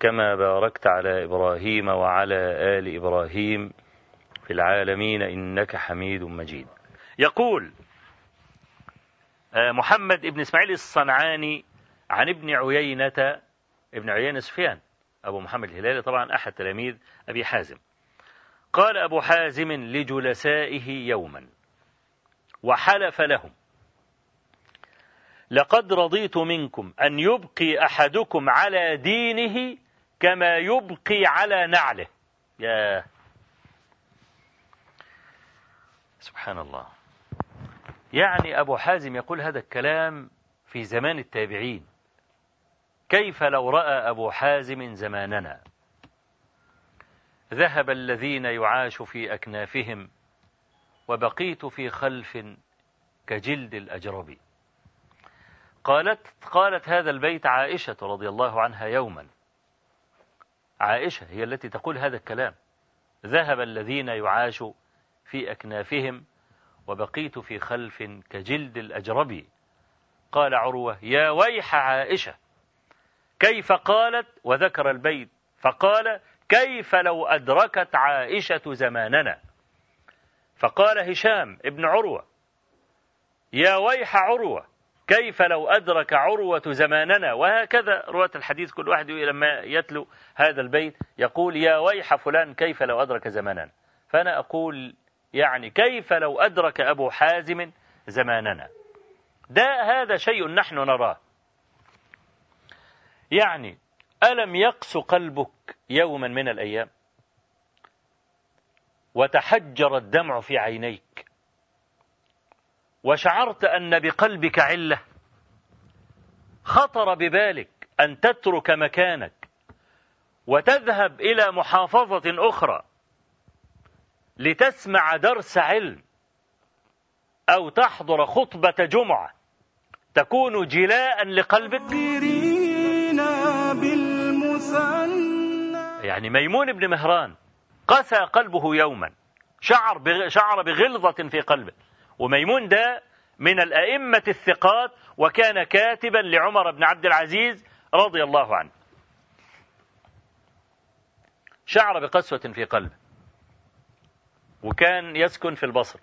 كما باركت على إبراهيم وعلى آل إبراهيم في العالمين إنك حميد مجيد. يقول محمد ابن إسماعيل الصنعاني عن ابن عيينة ابن عيينة سفيان أبو محمد الهلالي طبعا أحد تلاميذ أبي حازم. قال أبو حازم لجلسائه يوما وحلف لهم لقد رضيت منكم أن يبقي أحدكم على دينه كما يبقي على نعله. يا سبحان الله. يعني أبو حازم يقول هذا الكلام في زمان التابعين. كيف لو رأى أبو حازم زماننا؟ ذهب الذين يعاش في أكنافهم وبقيت في خلف كجلد الأجرب. قالت قالت هذا البيت عائشة رضي الله عنها يوما. عائشة هي التي تقول هذا الكلام. ذهب الذين يعاش في أكنافهم وبقيت في خلف كجلد الأجرب. قال عروة يا ويح عائشة كيف قالت؟ وذكر البيت. فقال كيف لو أدركت عائشة زماننا؟ فقال هشام ابن عروة يا ويح عروة كيف لو أدرك عروة زماننا؟ وهكذا رواة الحديث كل واحد لما يتلو هذا البيت يقول يا ويح فلان كيف لو أدرك زماننا؟ فأنا أقول يعني كيف لو أدرك أبو حازم زماننا؟ ده هذا شيء نحن نراه. يعني ألم يقس قلبك يوما من الأيام؟ وتحجر الدمع في عينيك. وشعرت أن بقلبك علة. خطر ببالك أن تترك مكانك وتذهب إلى محافظة أخرى لتسمع درس علم أو تحضر خطبة جمعة تكون جلاء لقلبك. يعني ميمون بن مهران قسى قلبه يوما شعر. شعر بغلظة في قلبه. وميمون ده من الأئمة الثقات وكان كاتبا لعمر بن عبد العزيز رضي الله عنه. شعر بقسوة في قلبه وكان يسكن في البصرة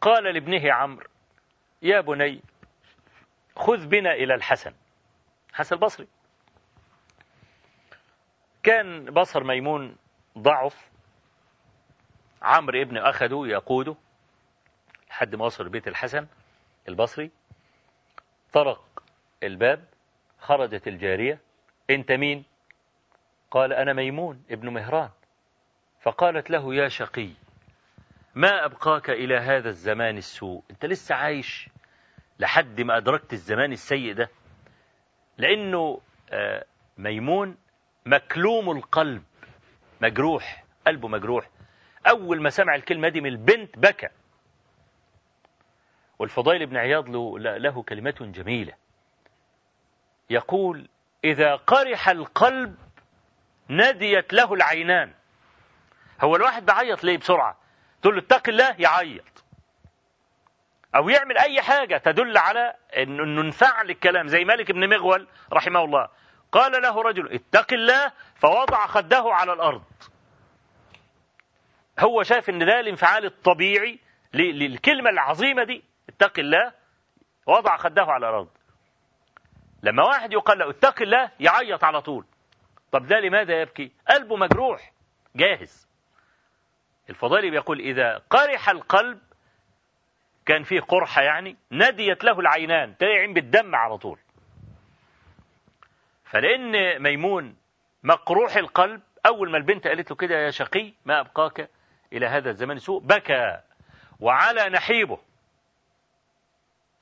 قال لابنه عمرو يا بني خذ بنا إلى الحسن. حسن البصري. كان بصر ميمون ضعف. عمرو ابن أخده يقوده. لحد ما وصل بيت الحسن البصري طرق الباب خرجت الجارية أنت مين؟ قال أنا ميمون ابن مهران. فقالت له يا شقي ما أبقاك إلى هذا الزمان السوء؟ أنت لسه عايش لحد ما أدركت الزمان السيء ده. لأنه ميمون مكلوم القلب مجروح قلبه مجروح. أول ما سمع الكلمة دي من البنت بكى. والفضيل بن عياض له, كلمة جميلة. يقول إذا قرح القلب نديت له العينان. هو الواحد بيعيط ليه بسرعة؟ تقول له اتق الله يعيط. أو يعمل أي حاجة تدل على أنه انفعل الكلام زي مالك بن مغول رحمه الله. قال له رجل اتق الله فوضع خده على الأرض. هو شاف إن ده الانفعال الطبيعي للكلمة العظيمة دي. اتق الله وضع خده على الأرض. لما واحد يقال له اتق الله يعيط على طول. طب ده لماذا يبكي؟ قلبه مجروح. جاهز. الفضالي بيقول إذا قرح القلب كان فيه قرحة يعني نديت له العينان تلاقي عين بالدم على طول. فلأن ميمون مقروح القلب أول ما البنت قالت له كده يا شقي ما أبقاك إلى هذا الزمان سوء بكى وعلى نحيبه.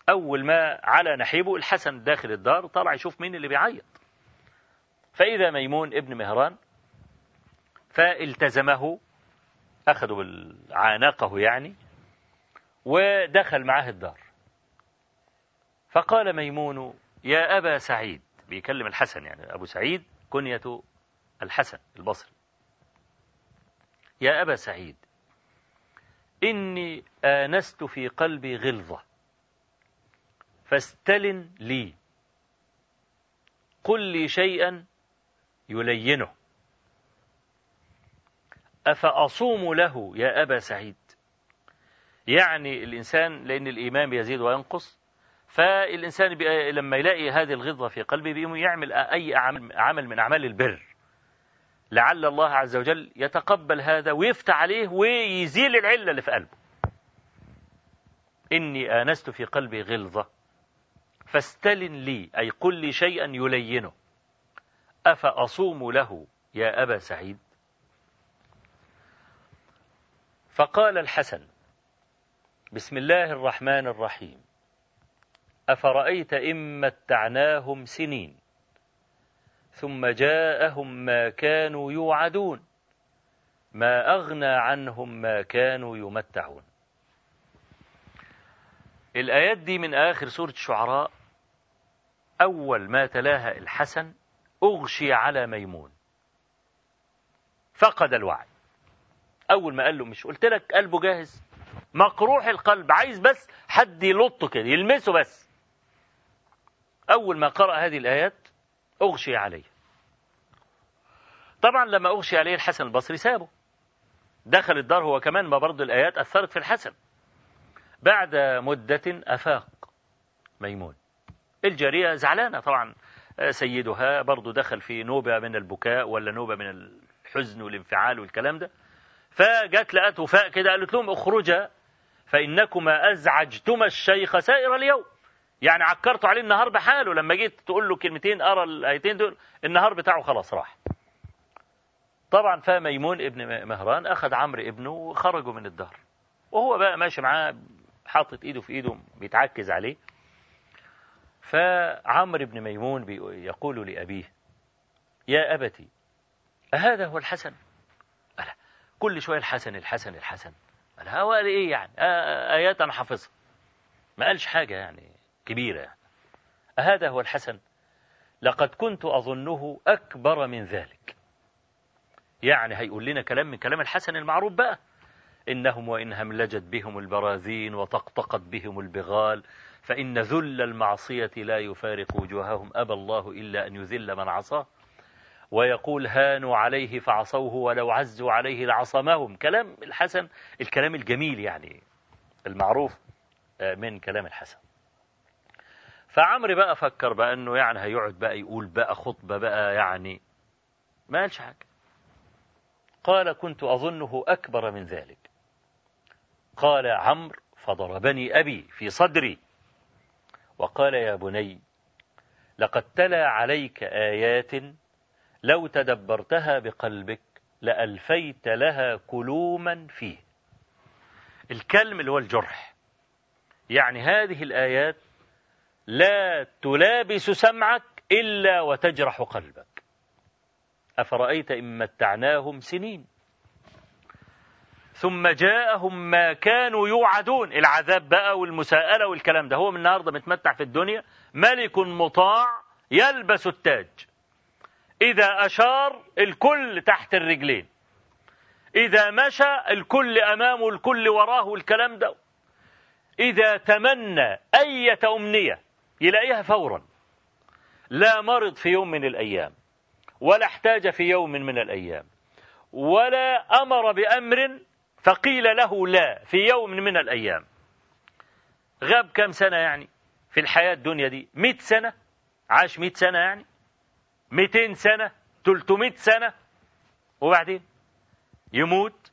أول ما على نحيبه الحسن داخل الدار طلع يشوف مين اللي بيعيط. فإذا ميمون ابن مهران فالتزمه أخذوا بالعانقه يعني ودخل معاه الدار. فقال ميمون يا أبا سعيد بيكلم الحسن يعني أبو سعيد كنية الحسن البصري. يا أبا سعيد إني آنست في قلبي غلظة فاستلن لي. قل لي شيئا يلينه. أفأصوم له يا أبا سعيد؟ يعني الإنسان لأن الإيمان بيزيد وينقص فالإنسان لما يلاقي هذه الغضة في قلبه بيقوم يعمل أي عمل من أعمال البر. لعل الله عز وجل يتقبل هذا ويفتح عليه ويزيل العلة اللي في قلبه. إني آنست في قلبي غلظة. فاستلن لي أي قل لي شيئا يلينه. أفأصوم له يا أبا سعيد؟ فقال الحسن بسم الله الرحمن الرحيم. أفرأيت إن متعناهم سنين ثم جاءهم ما كانوا يوعدون ما أغنى عنهم ما كانوا يمتعون. الآيات دي من آخر سورة الشعراء أول ما تلاها الحسن أغشي على ميمون. فقد الوعي. أول ما قال له مش قلت لك قلبه جاهز؟ مقروح القلب عايز بس حد يلطه كده يلمسه بس. أول ما قرأ هذه الآيات أغشي عليه. طبعا لما أغشي عليه الحسن البصري سابه. دخل الدار هو كمان ما برضه الآيات أثرت في الحسن. بعد مدة أفاق ميمون. الجارية زعلانة طبعا. سيدها برضه دخل في نوبة من البكاء ولا نوبة من الحزن والانفعال والكلام ده. فجت لقت وفاء كده قالت لهم اخرجا فإنكما أزعجتما الشيخ سائر اليوم. يعني عكرتوا عليه النهار بحاله. لما جيت تقول له كلمتين أرى الآيتين دول النهار بتاعه خلاص راح. طبعا فميمون ابن مهران أخذ عمرو ابنه وخرجوا من الدار وهو بقى ماشي معاه حاطط إيده في إيده بيتعكز عليه. فعمرو بن ميمون يقول لأبيه يا أبتي أهذا هو الحسن؟ ألا كل شوية الحسن الحسن الحسن. ألا هو إيه يعني؟ آيات أنا حافظها ما قالش حاجة يعني كبيرة يعني. أهذا هو الحسن؟ لقد كنت أظنه أكبر من ذلك. يعني هيقول لنا كلام من كلام الحسن المعروف بقى. إنهم وإن هملجت بهم البراذين وطقطقت بهم البغال فإن ذل المعصية لا يفارق وجوههم أبى الله إلا أن يذل من عصاه. ويقول هانوا عليه فعصوه ولو عزوا عليه لعصمهم. كلام الحسن الكلام الجميل يعني المعروف من كلام الحسن. فعمرو بقى فكر بقى انه يعني هيقعد بقى يقول بقى خطبة بقى يعني ما قالش حاجة. قال كنت أظنه أكبر من ذلك. قال عمرو فضربني أبي في صدري. وقال يا بني لقد تلا عليك آيات لو تدبرتها بقلبك لألفيت لها كلوما فيه. الكلم اللي هو الجرح يعني هذه الآيات لا تلابس سمعك إلا وتجرح قلبك. أفرأيت إن متعناهم سنين؟ ثم جاءهم ما كانوا يوعدون. العذاب بقى والمساءلة والكلام ده. هو من النهاردة متمتع في الدنيا. ملك مطاع يلبس التاج. إذا أشار الكل تحت الرجلين. إذا مشى الكل أمامه الكل وراه والكلام ده. إذا تمنى أية أمنية يلاقيها فورا. لا مرض في يوم من الأيام. ولا احتاج في يوم من الأيام. ولا أمر بأمر فقيل له لا في يوم من الأيام. غاب كم سنة يعني في الحياة الدنيا دي؟ مئة سنة؟ عاش مئة سنة يعني؟ مئتين سنة؟ تلتمائة سنة؟ وبعدين؟ يموت؟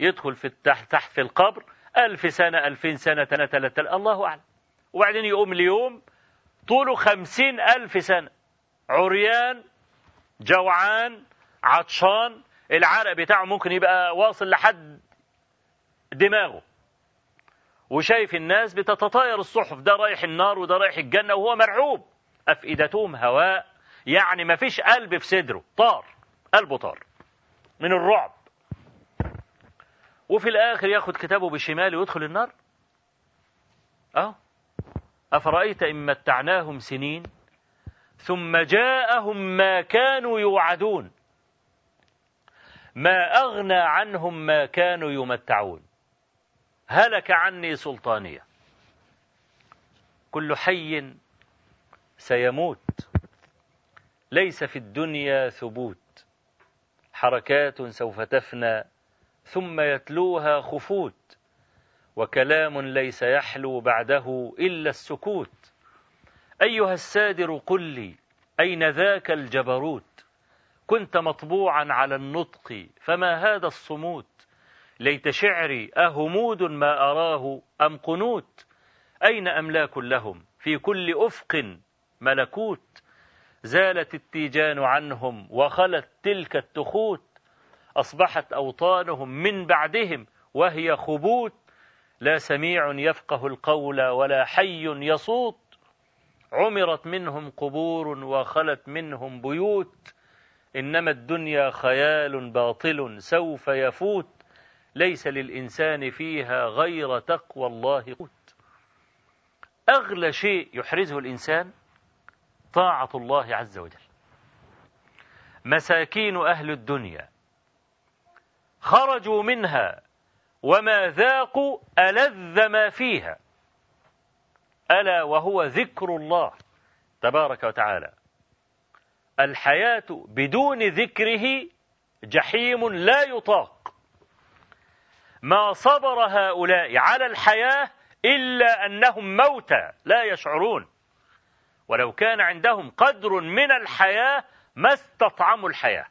يدخل في تحت تحت في القبر؟ ألف سنة ألفين سنة سنة ثلاثة الله أعلم. وبعدين يقوم اليوم طوله خمسين ألف سنة. عريان جوعان عطشان. العرق بتاعه ممكن يبقى واصل لحد دماغه. وشايف الناس بتتطاير الصحف ده رايح النار وده رايح الجنة وهو مرعوب. أفئدتهم هواء يعني ما فيش قلب في صدره طار قلبه طار من الرعب. وفي الآخر ياخد كتابه بشماله ويدخل النار؟ أه. أفرأيت إن متعناهم سنين ثم جاءهم ما كانوا يوعدون. ما أغنى عنهم ما كانوا يمتعون. هلك عني سلطانية. كل حي سيموت. ليس في الدنيا ثبوت. حركات سوف تفنى ثم يتلوها خفوت. وكلام ليس يحلو بعده إلا السكوت. أيها السادر قل لي أين ذاك الجبروت؟ كنت مطبوعا على النطق فما هذا الصموت؟ ليت شعري أهمود ما أراه أم قنوت؟ أين أملاك لهم؟ في كل أفق ملكوت. زالت التيجان عنهم وخلت تلك التخوت. أصبحت أوطانهم من بعدهم وهي خبوت. لا سميع يفقه القول ولا حي يصوت. عمرت منهم قبور وخلت منهم بيوت. إنما الدنيا خيال باطل سوف يفوت. ليس للإنسان فيها غير تقوى الله قوت أغلى شيء يحرزه الإنسان طاعة الله عز وجل. مساكين أهل الدنيا خرجوا منها وما ذاقوا ألذ ما فيها. ألا وهو ذكر الله تبارك وتعالى. الحياة بدون ذكره جحيم لا يطاق. ما صبر هؤلاء على الحياة إلا أنهم موتى لا يشعرون. ولو كان عندهم قدر من الحياة ما استطعموا الحياة.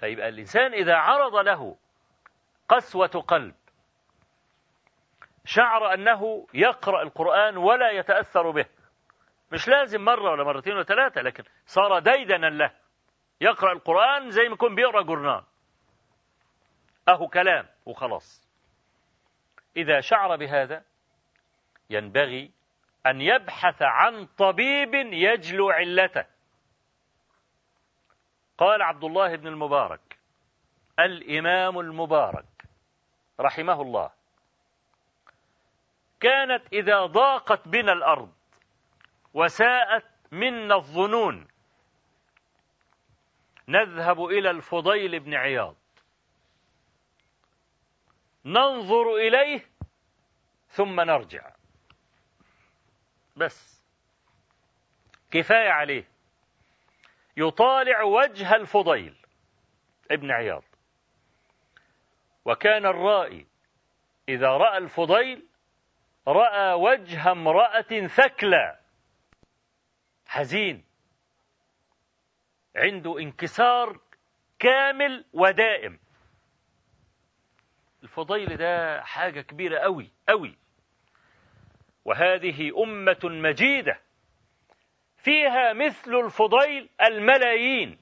فيبقى الإنسان إذا عرض له قسوة قلب شعر أنه يقرأ القرآن ولا يتأثر به. مش لازم مرة ولا مرتين ولا ثلاثة لكن صار ديدنا له. يقرأ القرآن زي ما يكون بيقرأ جورنال. أهو كلام وخلاص. إذا شعر بهذا ينبغي أن يبحث عن طبيب يجلو علته. قال عبد الله بن المبارك الإمام المبارك رحمه الله كانت إذا ضاقت بنا الأرض وساءت منا الظنون نذهب إلى الفضيل بن عياض. ننظر إليه ثم نرجع. بس. كفاية عليه. يطالع وجه الفضيل ابن عياض. وكان الرائي إذا رأى الفضيل رأى وجه امرأة ثكلى. حزين. عنده انكسار كامل ودائم. الفضيل ده حاجة كبيرة أوي أوي. وهذه أمة مجيدة. فيها مثل الفضيل الملايين.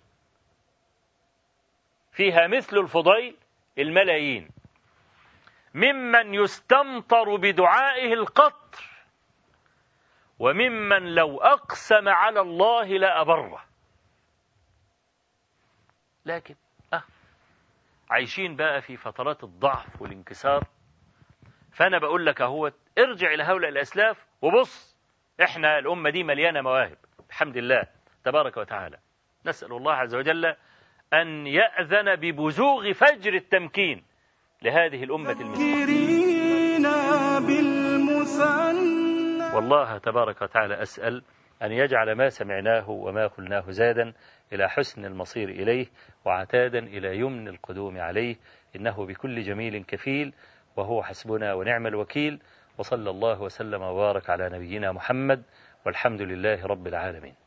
فيها مثل الفضيل الملايين. ممن يستمطر بدعائه القطر. وممن لو أقسم على الله لأبره. لكن عايشين بقى في فترات الضعف والانكسار. فأنا بقول لك أهوت ارجع إلى هؤلاء الأسلاف وبص إحنا الأمة دي مليانة مواهب. الحمد لله تبارك وتعالى. نسأل الله عز وجل أن يأذن ببزوغ فجر التمكين لهذه الأمة المسلمة. والله تبارك وتعالى أسأل أن يجعل ما سمعناه وما قلناه زادا إلى حسن المصير إليه وعتادا إلى يمن القدوم عليه. إنه بكل جميل كفيل وهو حسبنا ونعم الوكيل. وصلى الله وسلم وبارك على نبينا محمد والحمد لله رب العالمين.